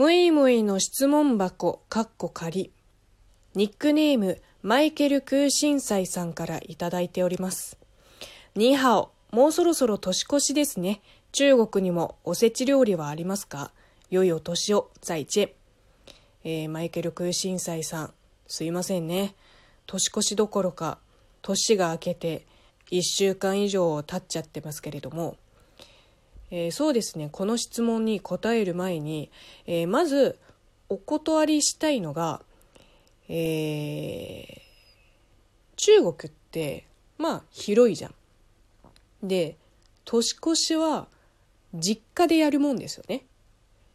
むいむいの質問箱、かっこ仮。ニックネーム、マイケル空心菜さんからいただいております。ニーハオ、もうそろそろ年越しですね。中国にもおせち料理はありますか？良いお年を、在地。えーマイケル空心菜さん、すいませんね。年越しどころか、年が明けて1週間以上経っちゃってますけれども、えーそうですねこの質問に答える前に、えーまずお断りしたいのが、えー中国ってまあ広いじゃん。で年越しは実家でやるもんですよね。っ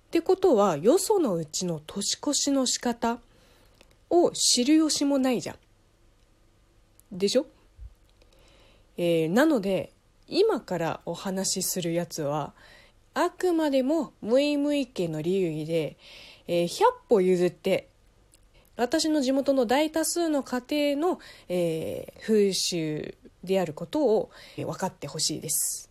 てことはよそのうちの年越しの仕方を知る由もないじゃん。でしょ？えーなので今からお話しするやつはあくまでもムイムイ家の流儀で、えー100歩譲って私の地元の大多数の家庭の、えー風習であることを分かってほしいです。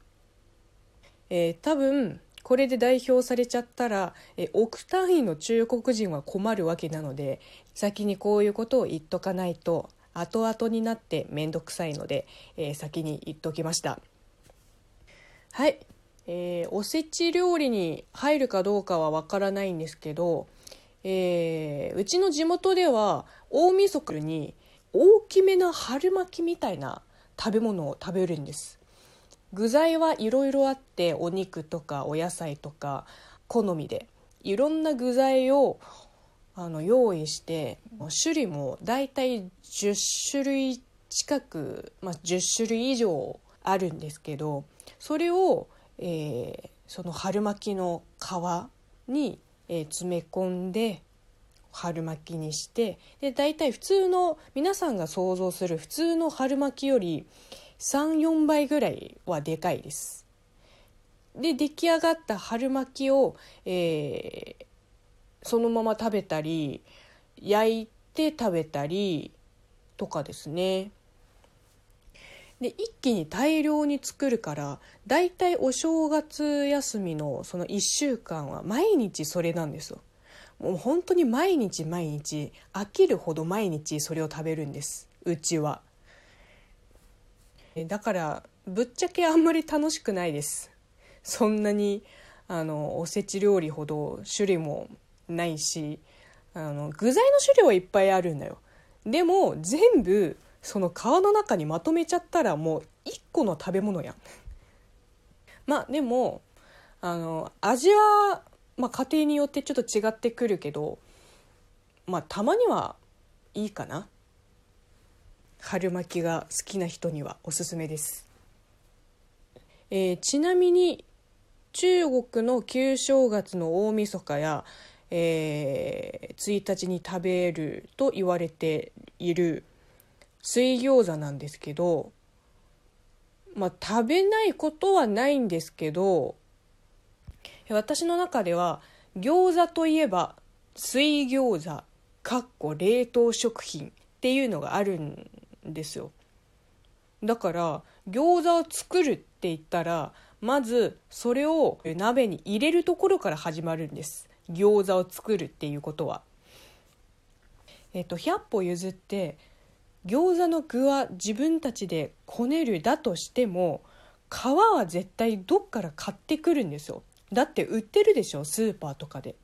えー多分これで代表されちゃったら、えー億単位の中国人は困るわけなので先にこういうことを言っとかないと後々になって面倒くさいので、えー先に言っときましたはい、えーおせち料理に入るかどうかはわからないんですけど、えーうちの地元では大晦日に大きめな春巻きみたいな食べ物を食べるんです。具材はいろいろあってお肉とかお野菜とか好みで。いろんな具材をあの用意して種類もだいたい10種類近く、まあ、10種類以上あるんですけどそれを、えーその春巻きの皮に、えー詰め込んで春巻きにしてで大体普通の皆さんが想像する普通の春巻きより34倍ぐらいはでかいです。で出来上がった春巻きを、えーそのまま食べたり焼いて食べたりとかですね。で一気に大量に作るからだいたいお正月休みのその1週間は毎日それなんですよ。もう本当に毎日毎日飽きるほど毎日それを食べるんですうちは。だからぶっちゃけあんまり楽しくないですそんなにあのおせち料理ほど種類もないしあの具材の種類はいっぱいあるんだよでも全部その皮の中にまとめちゃったらもう1個の食べ物やん。まあでもあの味は、まあ、家庭によってちょっと違ってくるけどまあたまにはいいかな。春巻きが好きな人にはおすすめです、えーちなみに中国の旧正月の大晦日や、えー1日に食べると言われている水餃子なんですけどまあ食べないことはないんですけど私の中では餃子といえば水餃子かっこ冷凍食品っていうのがあるんですよ。だから餃子を作るって言ったらまずそれを鍋に入れるところから始まるんです。餃子を作るっていうことは。えっと100歩譲って餃子の具は自分たちでこねるだとしても皮は絶対どっから買ってくるんですよ。だって売ってるでしょスーパーとかで。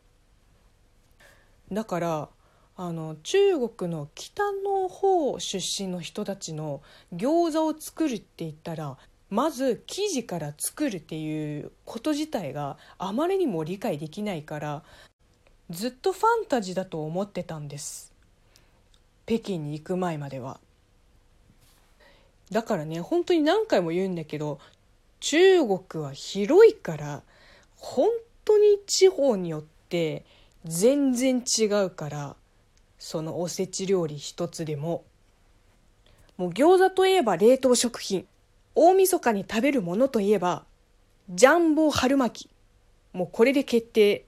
だからあの中国の北の方出身の人たちの餃子を作るって言ったらまず生地から作るっていうこと自体があまりにも理解できないからずっとファンタジーだと思ってたんです。北京に行く前までは。だからね本当に何回も言うんだけど中国は広いから本当に地方によって全然違うからそのおせち料理一つでも。もう餃子といえば冷凍食品。大晦日に食べるものといえばジャンボ春巻き。もうこれで決定。